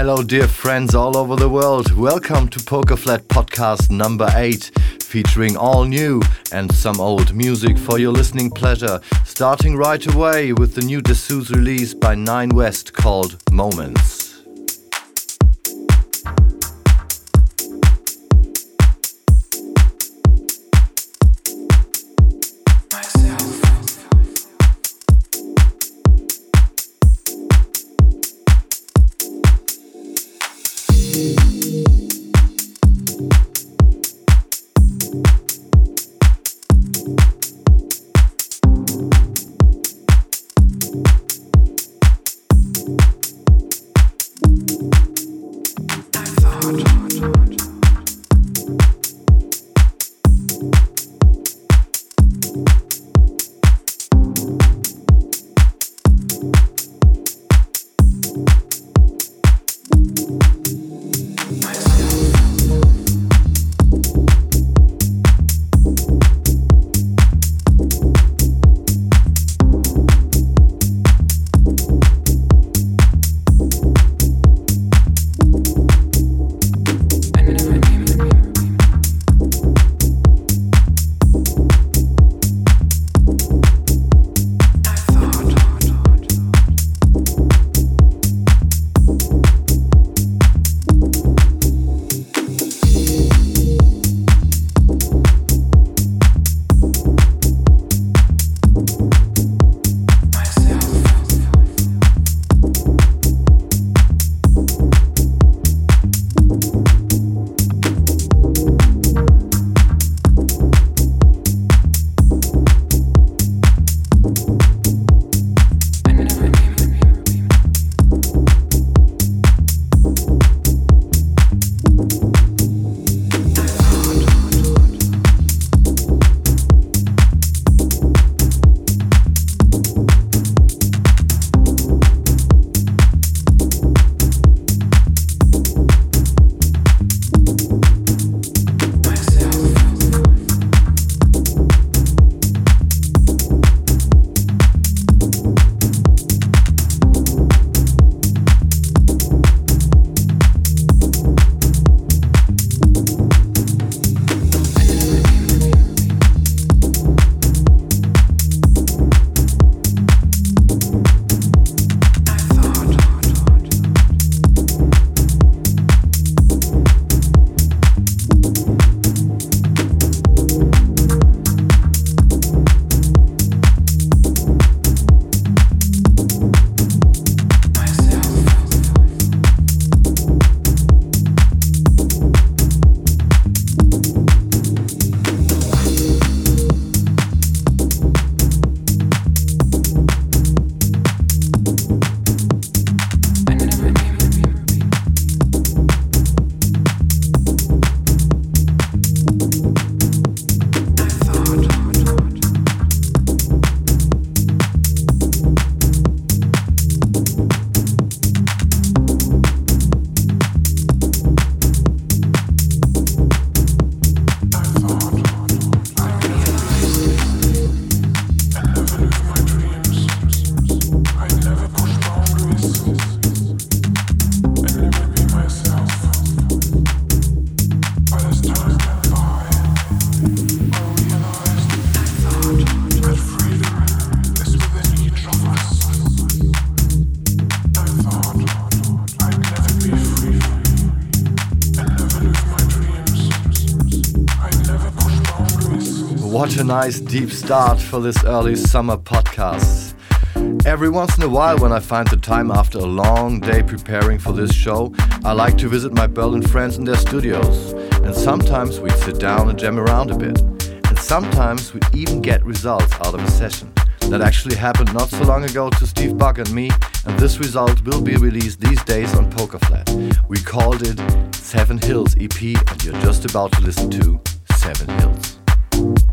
Hello, dear friends all over the world. Welcome to Poker Flat podcast number 8, featuring all new and some old music for your listening pleasure. Starting right away with the new Dessous release by Nine West called Moments. Nice deep start for this early summer podcast. Every once in a while, when I find the time after a long day preparing for this show, I like to visit my Berlin friends in their studios. And sometimes we sit down and jam around a bit. And sometimes we even get results out of a session. That actually happened not so long ago to Steve Bug and me, and this result will be released these days on Pokerflat. We called it Seven Hills EP, and you're just about to listen to Seven Hills.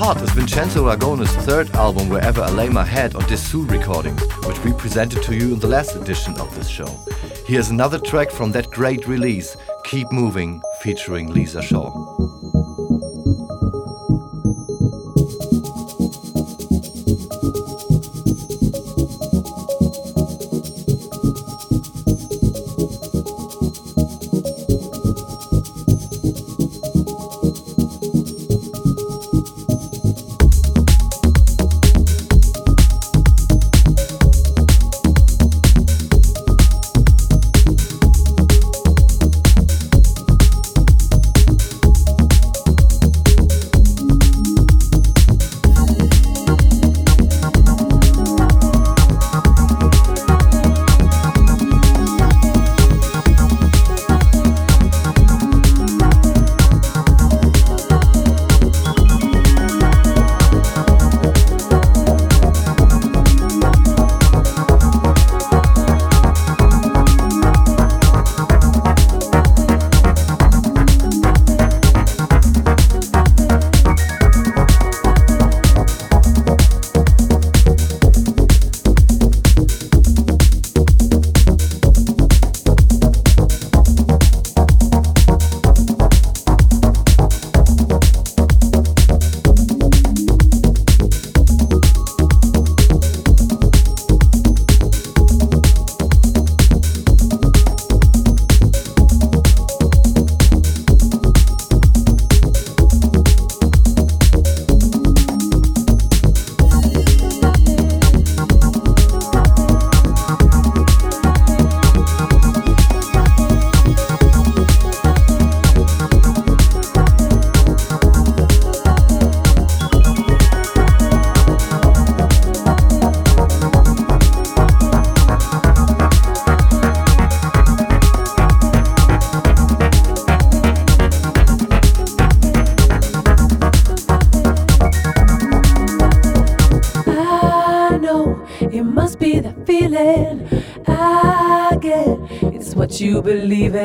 Hot is Vincenzo Ragone's third album, Wherever I Lay My Head, on Dessous Recordings, which we presented to you in the last edition of this show. Here's another track from that great release, Keep Moving, featuring Lisa Shaw. Believe in.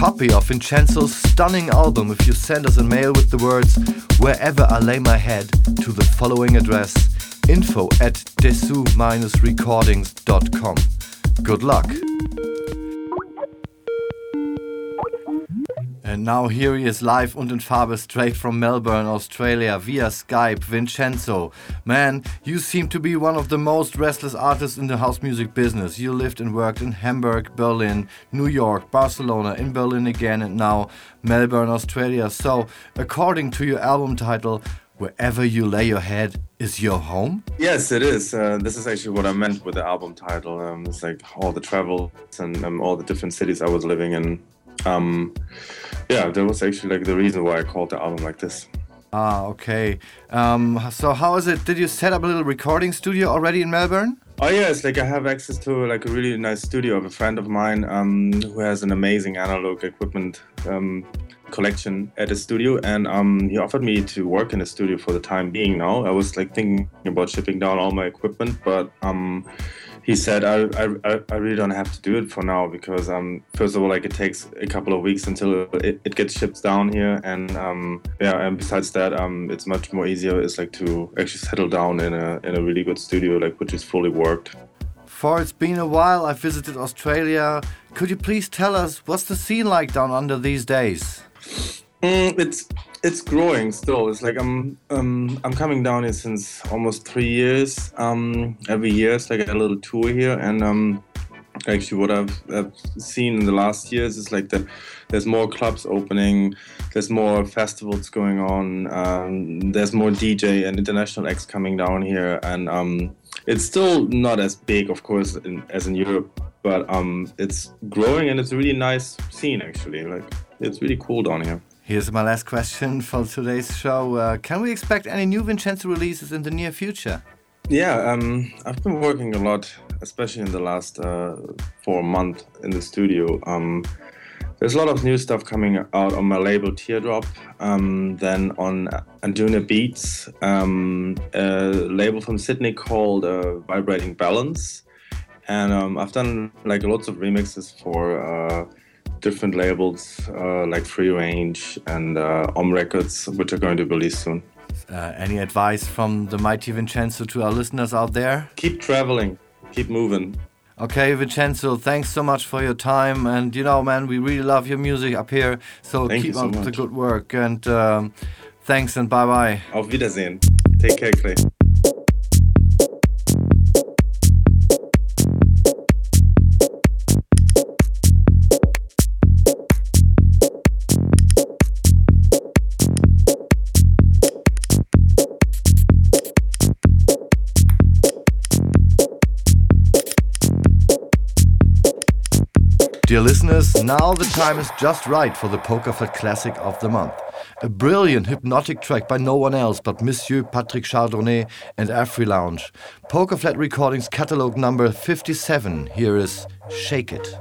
Copy of Vincenzo's stunning album if you send us a mail with the words Wherever I Lay My Head to the following address info at dessous-recordings.com. Good luck! And now here he is live und in Farbe straight from Melbourne, Australia via Skype, Vincenzo. Man, you seem to be one of the most restless artists in the house music business. You lived and worked in Hamburg, Berlin, New York, Barcelona, in Berlin again, and now Melbourne, Australia. So, according to your album title, Wherever You Lay Your Head is Your Home? Yes, it is. Uh, this is actually what I meant with the album title. Um, it's like all the travels and um, all the different cities I was living in um, yeah, that was actually like the reason why I called the album like this. Ah, okay. Um, so how is it? Did you set up a little recording studio already in Melbourne? Oh yes, like I have access to like a really nice studio of a friend of mine um, who has an amazing analog equipment um, collection at his studio, and um, he offered me to work in the studio for the time being. Now I was like thinking about shipping down all my equipment, but um, he said I, I, I really don't have to do it for now because um first of all like it takes a couple of weeks until it, it gets shipped down here. And um yeah and besides that um it's much more easier it's like to actually settle down in a in a really good studio like which is fully worked. For it's been a while I visited Australia. Could you please tell us what's the scene like down under these days? Mm, it's it's growing still. It's like I'm um, I'm coming down here since almost three years. Um, every year it's like a little tour here, and um, actually what I've, I've, seen in the last years is like that there's more clubs opening, there's more festivals going on, um, there's more DJ and international acts coming down here, and um, it's still not as big, of course, in, as in Europe, but um, it's growing and it's a really nice scene actually. Like it's really cool down here. Here's my last question for today's show. Uh, can we expect any new Vincenzo releases in the near future? Yeah, um, I've been working a lot, especially in the last uh, four months in the studio. Um, there's a lot of new stuff coming out on my label Teardrop, um, then on Anduna Beats, um, a label from Sydney called uh, Vibrating Balance. And um, I've done like lots of remixes for uh, different labels uh, like Free Range and uh, Om Records, which are going to release soon. Uh, any advice from the mighty Vincenzo to our listeners out there? Keep traveling, keep moving. Okay, Vincenzo, thanks so much for your time. And you know, man, we really love your music up here. So Thank keep so up much. the good work. And um, thanks and bye bye. Auf Wiedersehen. Take care, Clé. Dear listeners, now the time is just right for the Pokerflat Classic of the month. A brilliant hypnotic track by no one else but Monsieur Patrick Chardronnet and Afri Lounge. Pokerflat Recordings catalog number 57. Here is Shake It.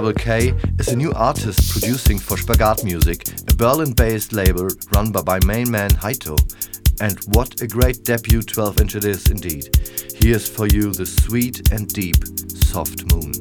Double K is a new artist producing for Spagat Music, a Berlin based label run by my main man Haito. And what a great debut 12 inch it is indeed. Here's for you the sweet and deep Soft Moon.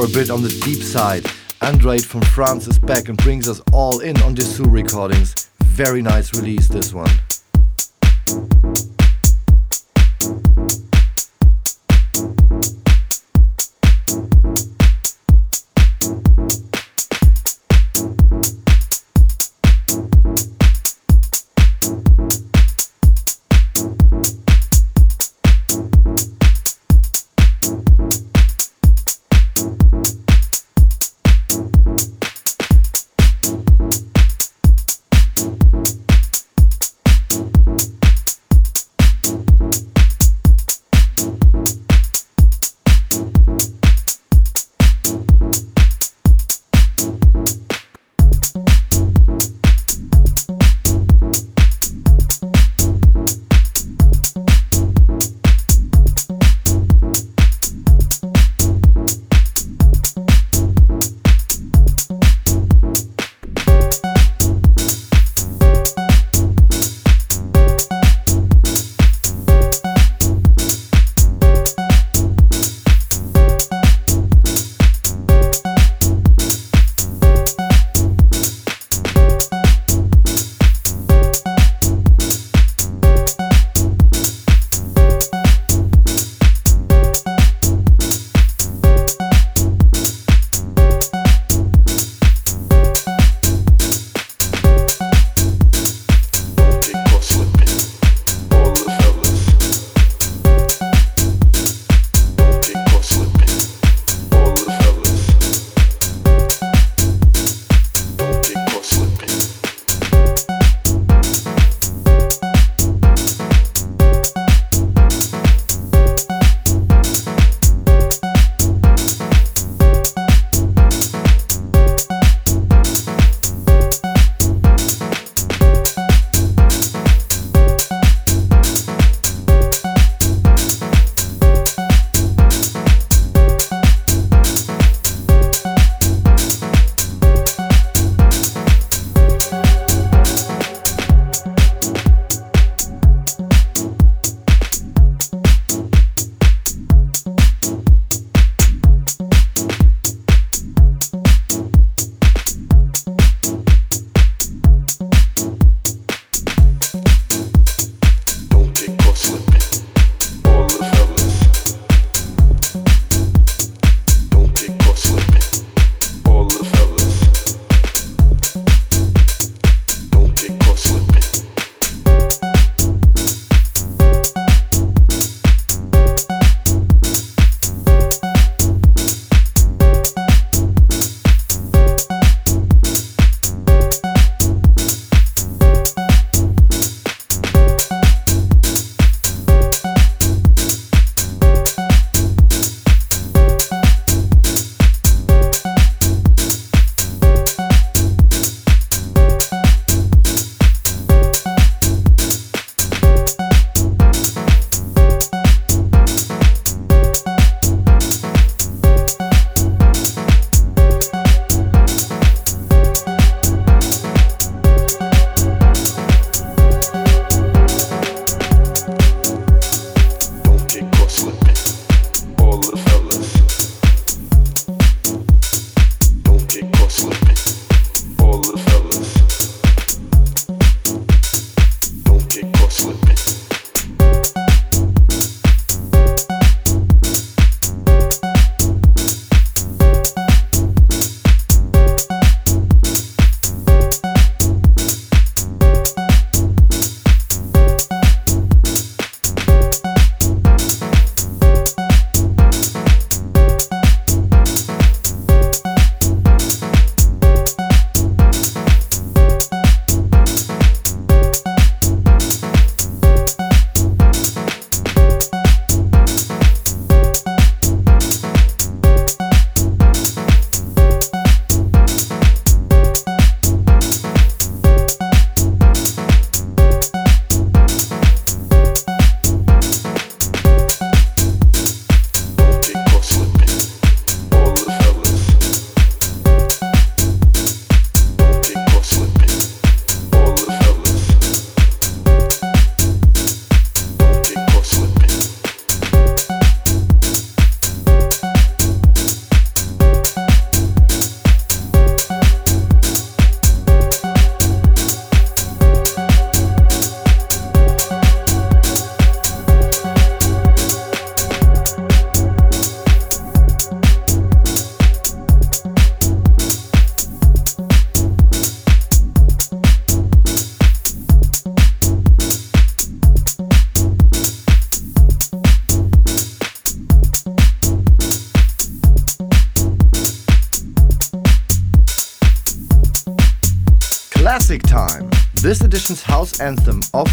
For a bit on the deep side. Andrade from France is back and brings us all in on Dessous recordings. Very nice release, this one.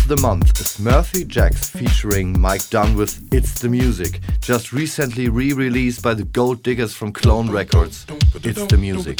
The month is Murphy Jacks featuring Mike Dunn with It's the Music, just recently re released by the Gold Diggers from Clone Records. It's the Music.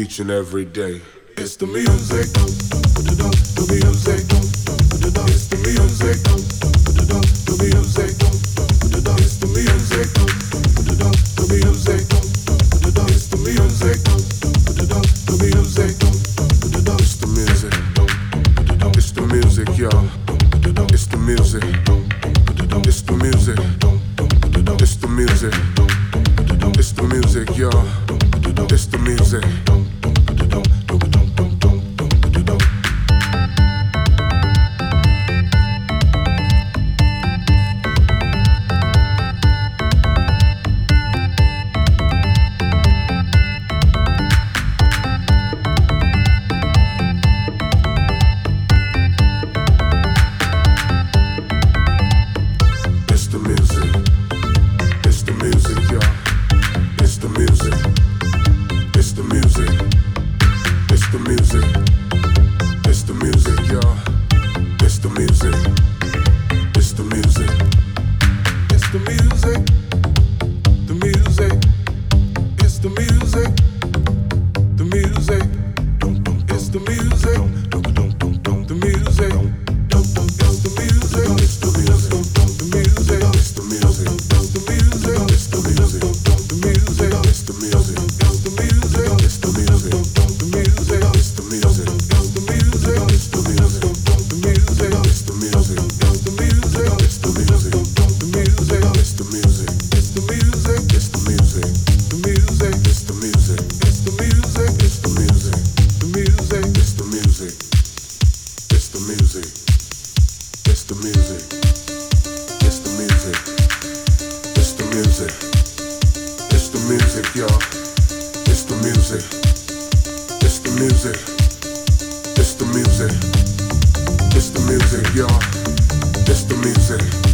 And every day. It's the music. The music. It's. The music. It's the music. music. It's the music, y'all. It's the music.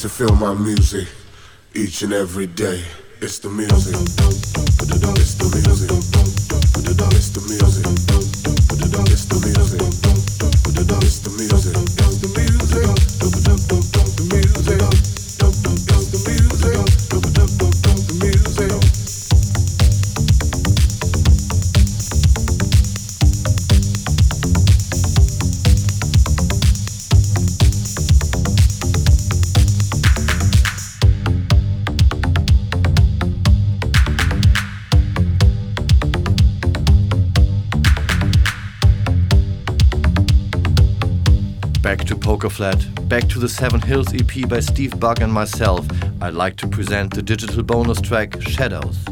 to feel my music each and every day. It's the music. It's the music. to the Seven Hills EP by Steve Bug and myself, I'd like to present the digital bonus track Shadows.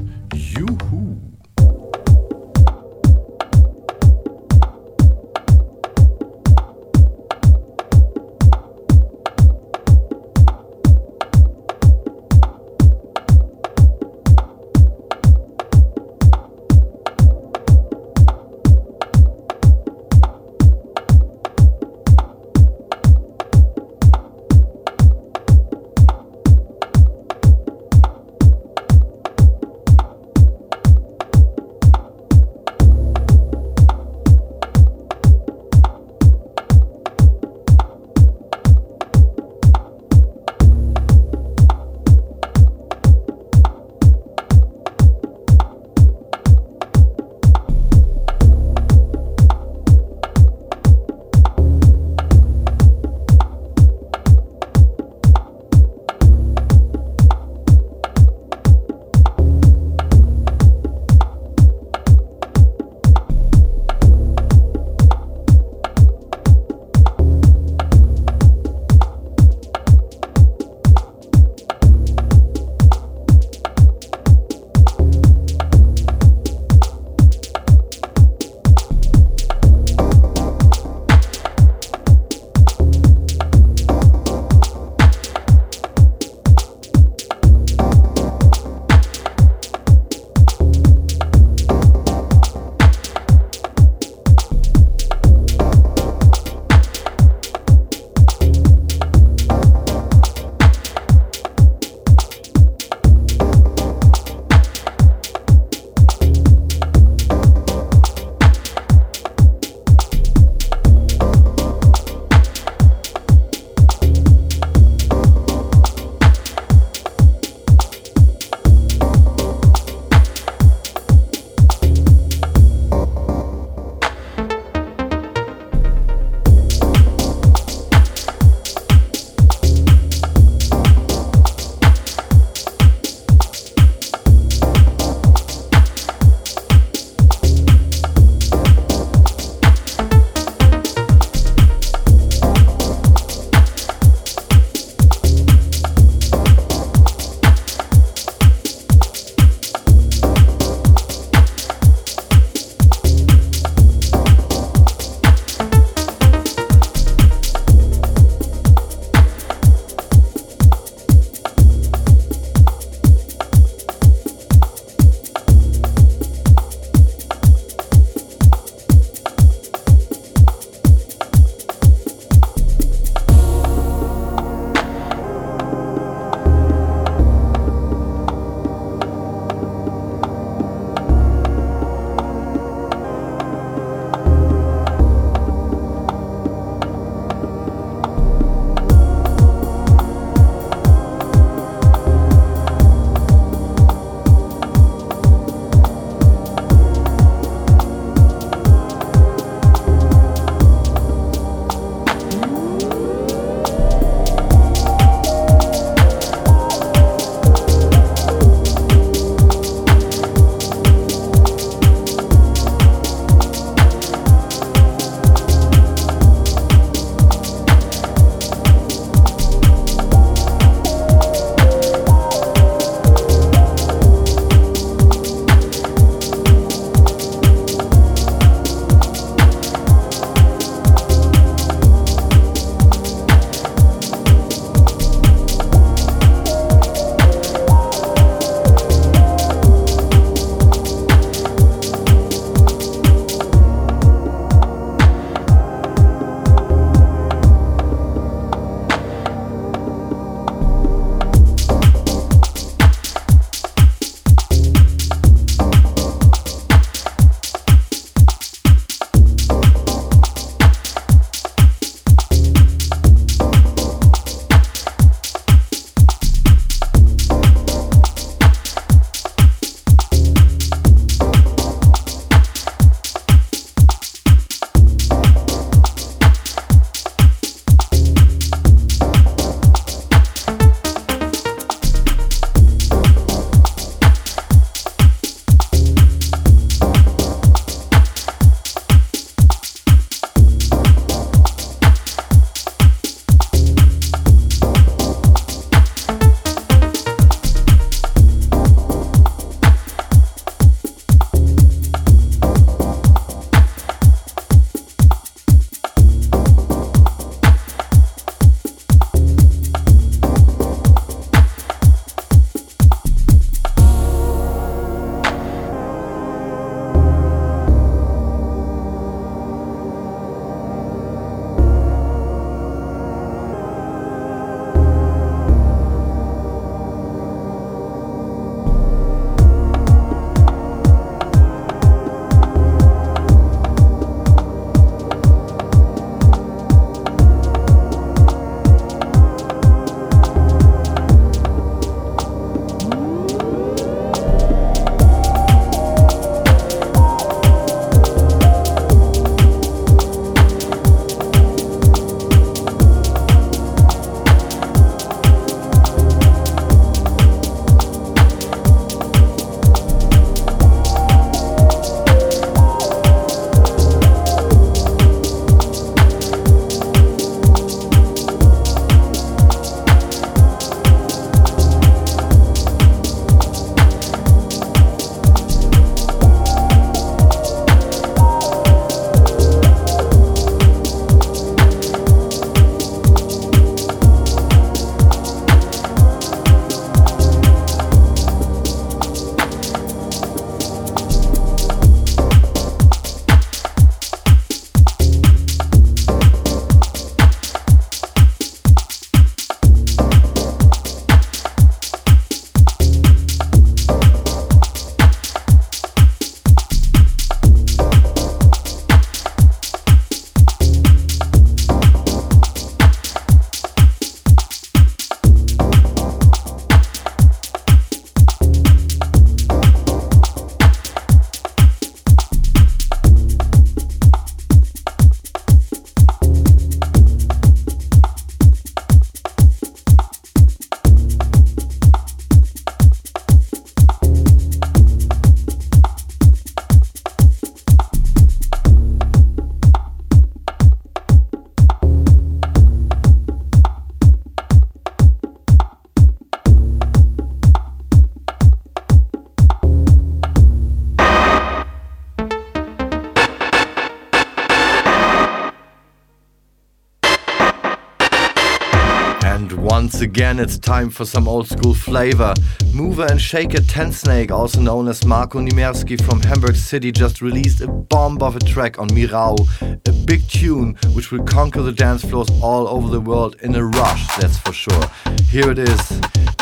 Once again, it's time for some old school flavor. Mover and Shaker Tensnake, also known as Marco Niemerski from Hamburg City, just released a bomb of a track on Mirau. A big tune which will conquer the dance floors all over the world in a rush, that's for sure. Here it is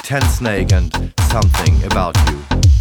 Tensnake and Something About You.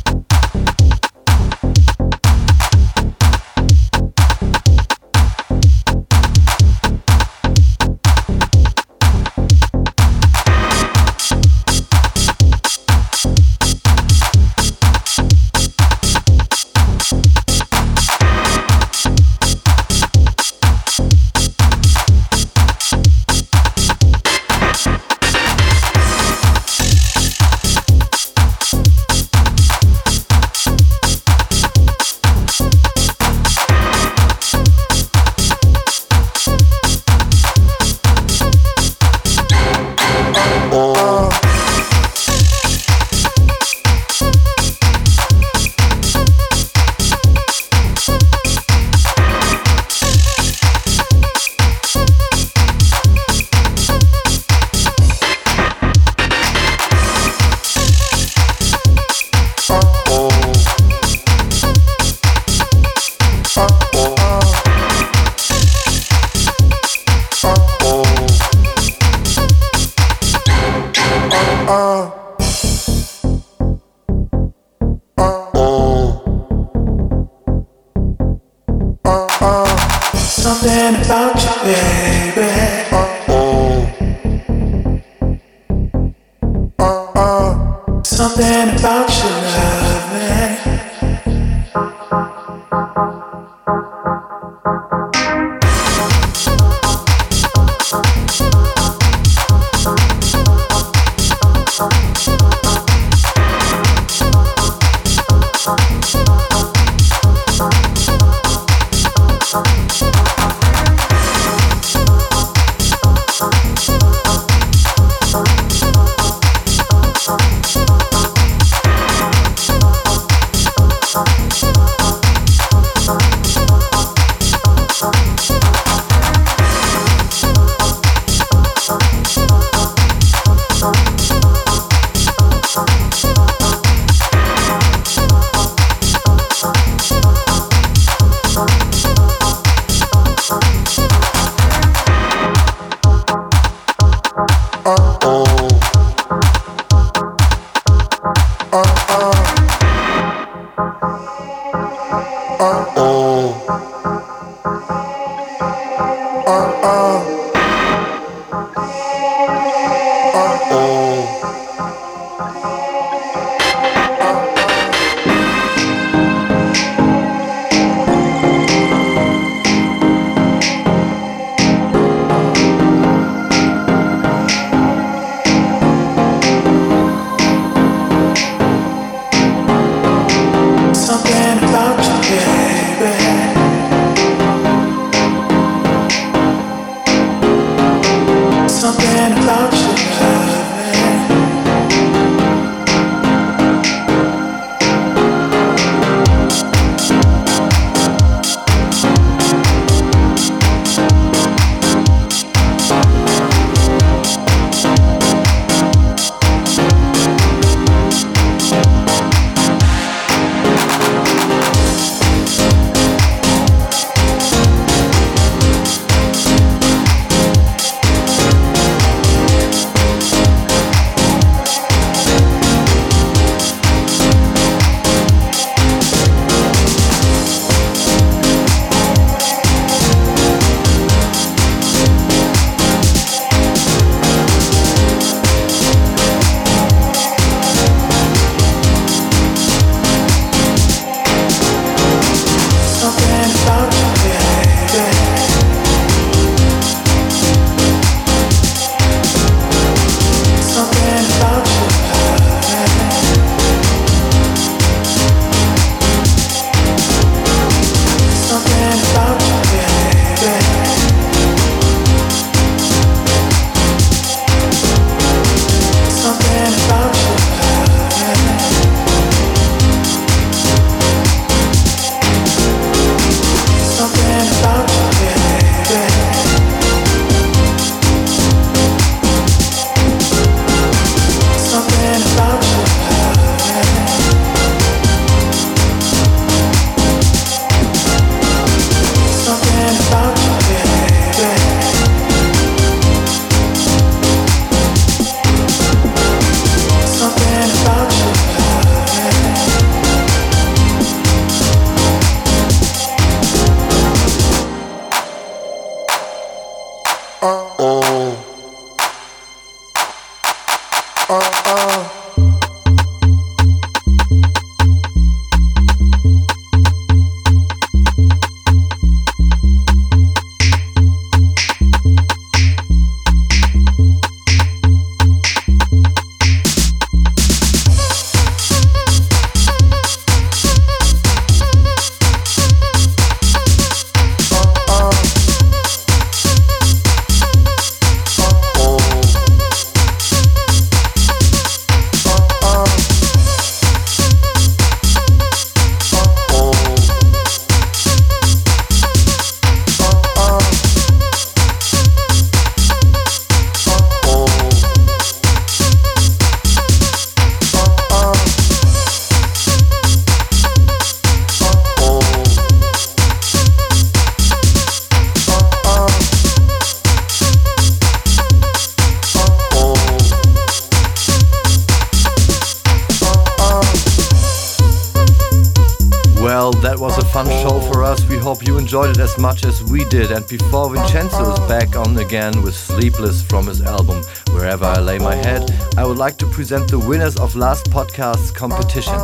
And before Vincenzo is back on again with Sleepless from his album Wherever I Lay My Head, I would like to present the winners of last podcast's competition.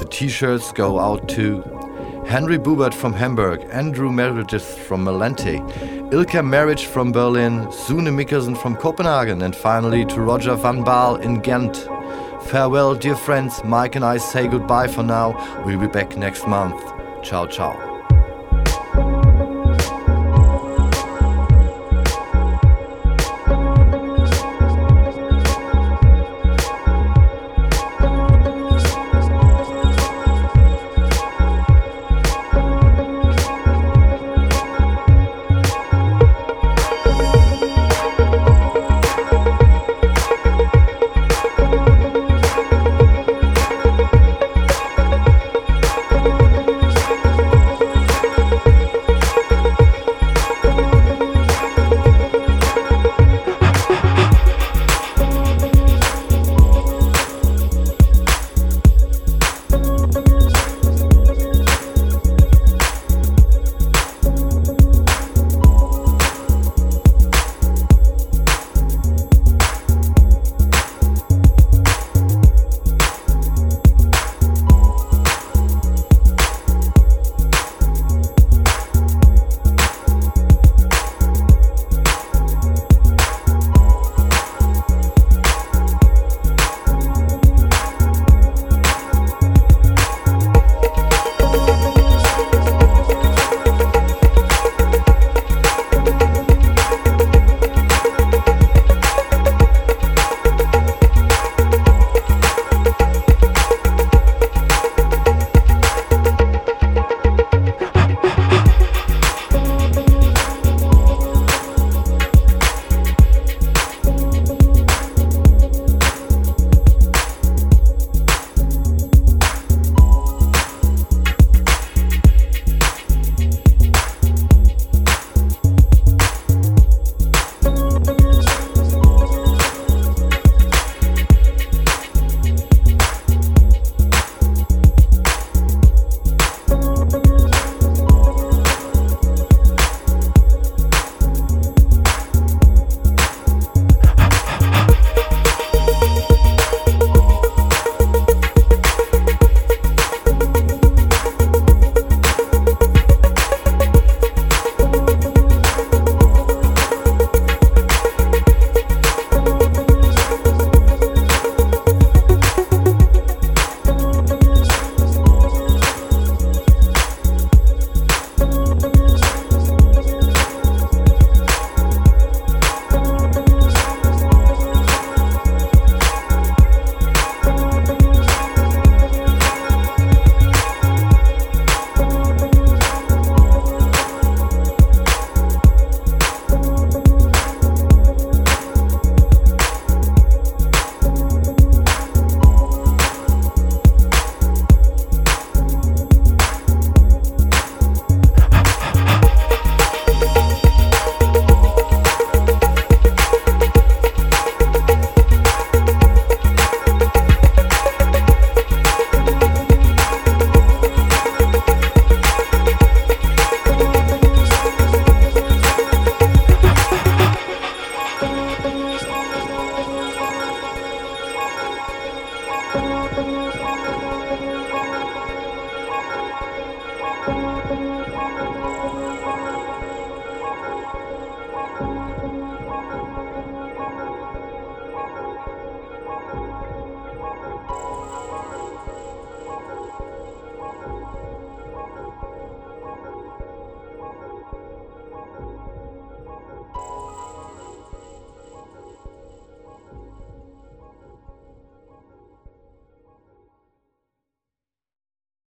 The t shirts go out to Henry Bubert from Hamburg, Andrew Meredith from Malente, Ilka Marriage from Berlin, Sune Mikkelsen from Copenhagen, and finally to Roger Van Baal in Ghent. Farewell, dear friends. Mike and I say goodbye for now. We'll be back next month. Ciao, ciao.